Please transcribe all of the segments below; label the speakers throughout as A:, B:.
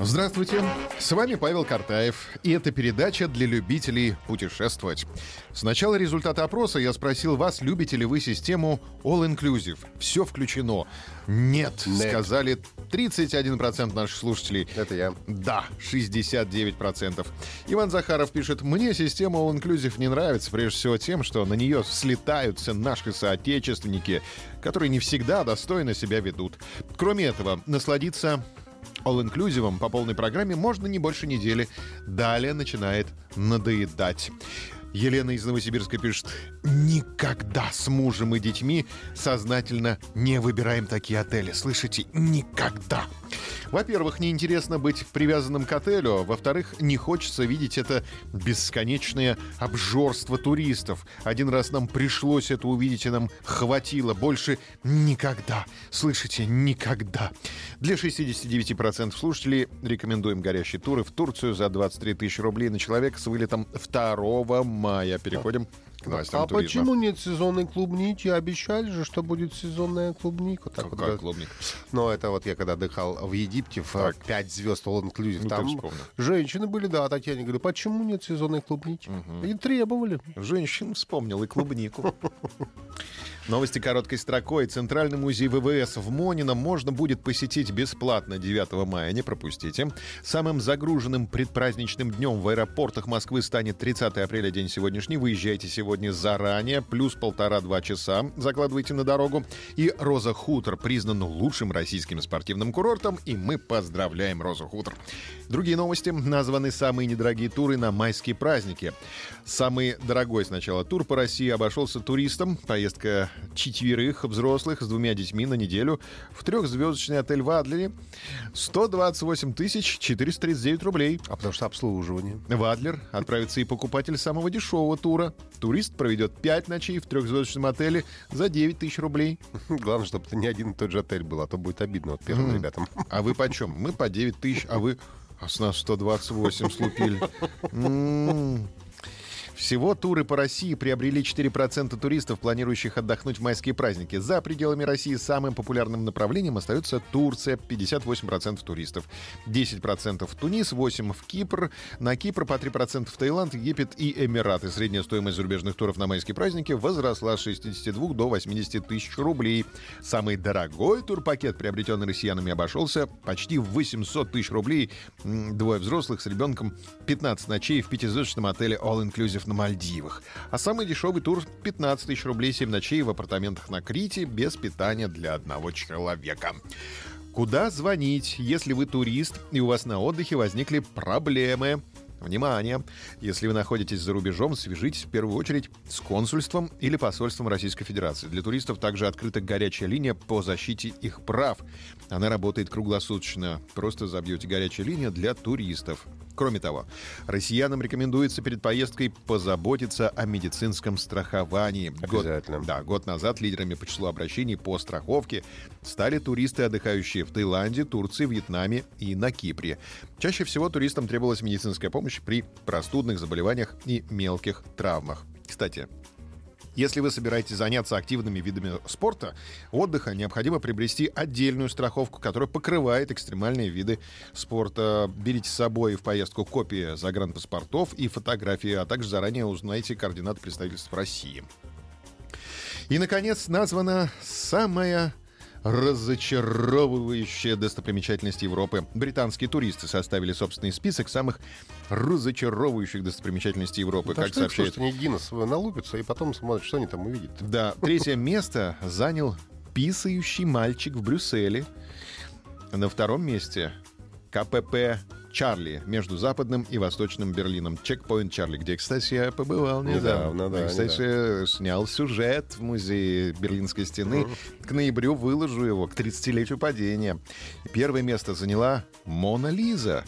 A: Здравствуйте, с вами Павел Картаев, и это передача для любителей путешествовать. С начала результата опроса я спросил вас, любите ли вы систему All Inclusive, все включено. Нет,
B: Нет.
A: сказали 31% наших слушателей.
B: Это я.
A: Да, 69%. Иван Захаров пишет, мне система All Inclusive не нравится, прежде всего тем, что на нее слетаются наши соотечественники, которые не всегда достойно себя ведут. Кроме этого, насладиться all-inclusive по полной программе можно не больше недели. Далее начинает надоедать. Елена из Новосибирска пишет, никогда с мужем и детьми сознательно не выбираем такие отели. Слышите? Никогда. Во-первых, неинтересно быть привязанным к отелю. Во-вторых, не хочется видеть это бесконечное обжорство туристов. Один раз нам пришлось это увидеть, и нам хватило. Больше никогда. Слышите? Никогда. Для 69% слушателей рекомендуем горящие туры в Турцию за 23 тысячи рублей на человека с вылетом 2 мая. Переходим к новостям
B: А
A: туризма.
B: почему нет сезонной клубники? Обещали же, что будет сезонная клубника. Так вот,
A: Какая
B: да.
A: клубника?
B: Ну, это вот я когда отдыхал в Египте, в
A: Так.
B: 5 звезд All Inclusive,
A: Ну,
B: там женщины были, да, Татьяне говорю, почему нет сезонной клубники? И требовали.
A: Женщин вспомнил и клубнику. Новости короткой строкой. Центральный музей ВВС в Монино можно будет посетить бесплатно 9 мая. Не пропустите. Самым загруженным предпраздничным днем в аэропортах Москвы станет 30 апреля, день сегодняшний. Выезжайте сегодня заранее. Плюс полтора-два часа. Закладывайте на дорогу. И Роза Хутор признан лучшим российским спортивным курортом. И мы поздравляем Розу Хутор. Другие новости. Названы самые недорогие туры на майские праздники. Самый дорогой сначала тур по России обошелся туристам. Поездка четверых взрослых с двумя детьми на неделю в трехзвездочный отель в Адлере. 128 тысяч 439 рублей.
B: А потому что обслуживание.
A: В Адлер отправится и покупатель самого дешевого тура. Турист проведет 5 ночей в трехзвездочном отеле за 9 тысяч рублей.
B: Главное, чтобы это не один и тот же отель был, а то будет обидно вот первым ребятам.
A: А вы почем? Мы по 9 тысяч, а вы... А с нас 128 слупили. М. Всего туры по России приобрели 4% туристов, планирующих отдохнуть в майские праздники. За пределами России самым популярным направлением остается Турция, 58% туристов. 10% в Тунис, 8% в Кипр. На Кипр по 3% в Таиланд, Египет и Эмираты. Средняя стоимость зарубежных туров на майские праздники возросла с 62 до 80 тысяч рублей. Самый дорогой турпакет, приобретенный россиянами, обошелся почти в 800 тысяч рублей. Двое взрослых с ребенком, 15 ночей в пятизвездочном отеле All Inclusive на Мальдивах. А самый дешевый тур 15 тысяч рублей, 7 ночей в апартаментах на Крите без питания для одного человека. Куда звонить, если вы турист и у вас на отдыхе возникли проблемы? Внимание! Если вы находитесь за рубежом, свяжитесь в первую очередь с консульством или посольством Российской Федерации. Для туристов также открыта горячая линия по защите их прав. Она работает круглосуточно. Просто забьете горячая линия для туристов. Кроме того, россиянам рекомендуется перед поездкой позаботиться о медицинском страховании. Год-
B: Обязательно.
A: да, год назад лидерами по числу обращений по страховке стали туристы, отдыхающие в Таиланде, Турции, Вьетнаме и на Кипре. Чаще всего туристам требовалась медицинская помощь при простудных заболеваниях и мелких травмах. Кстати, если вы собираетесь заняться активными видами спорта, отдыха, необходимо приобрести отдельную страховку, которая покрывает экстремальные виды спорта. Берите с собой в поездку копии загранпаспортов и фотографии, а также заранее узнайте координаты представительств России. И, наконец, названа самая разочаровывающая достопримечательность Европы. Британские туристы составили собственный список самых разочаровывающих достопримечательностей Европы,
B: Да
A: как
B: что
A: сообщает
B: слушайте, они Гиннес налупятся и потом смотрят, что они там увидят.
A: да, третье место занял писающий мальчик в Брюсселе. На втором месте КПП Чарли между Западным и Восточным Берлином. Чекпоинт Чарли, где, кстати, я побывал недавно.
B: Недавно, да,
A: И, кстати, снял сюжет в музее Берлинской стены. К ноябрю выложу его, к 30-летию падения. Первое место заняла Мона Лиза.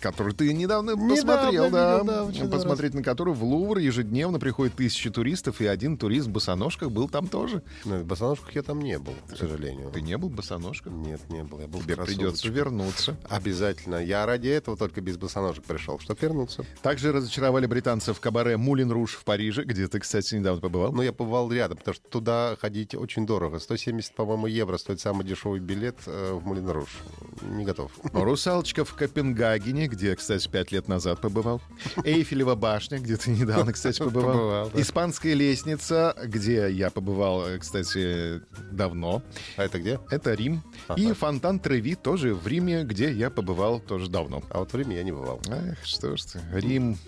A: Который ты недавно,
B: Недавно
A: посмотрел, да.
B: видел, да, очередной
A: Посмотреть на которую в Лувр ежедневно приходит тысячи туристов, и один турист в босоножках был там тоже.
B: Ну, в босоножках я там не был, к сожалению.
A: Ты не был в босоножках?
B: Нет, не был. Я был
A: Тебе придется вернуться.
B: Обязательно. Я ради этого только без босоножек пришел, чтобы вернуться.
A: Также разочаровали британцев в кабаре Мулин Руш в Париже, где ты, кстати, недавно побывал.
B: Но я побывал рядом, потому что туда ходить очень дорого. 170, по-моему, евро стоит самый дешевый билет э, в Мулин Руш. Не готов.
A: Русалочка в Копенгагене, где, кстати, пять лет назад побывал. Эйфелева башня, где ты недавно, кстати, побывал.
B: Побывал, да.
A: Испанская лестница, где я побывал, э, кстати, давно.
B: А это где?
A: Это Рим. И фонтан Треви тоже в Риме, где я побывал тоже давно.
B: А вот в Риме я не бывал.
A: Эх, что ж ты, Рим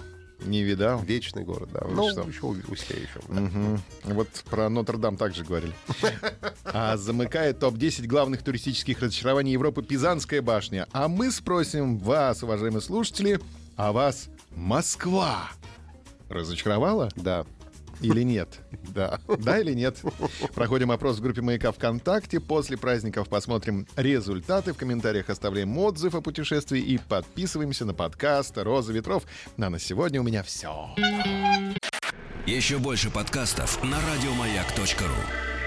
A: не видал.
B: Вечный город, да. Ну
A: что?
B: еще успею.
A: Мгм. Вот про Нотр-Дам также говорили. А замыкает топ-10 главных туристических разочарований Европы Пизанская башня. А мы спросим вас, уважаемые слушатели, а вас Москва разочаровала
B: Да,
A: или нет?
B: да.
A: Да или нет? Проходим опрос в группе «Маяка ВКонтакте». После праздников посмотрим результаты. В комментариях оставляем отзыв о путешествии и подписываемся на подкаст «Роза ветров». А на сегодня у меня все.
C: Еще больше подкастов на радиомаяк.ру.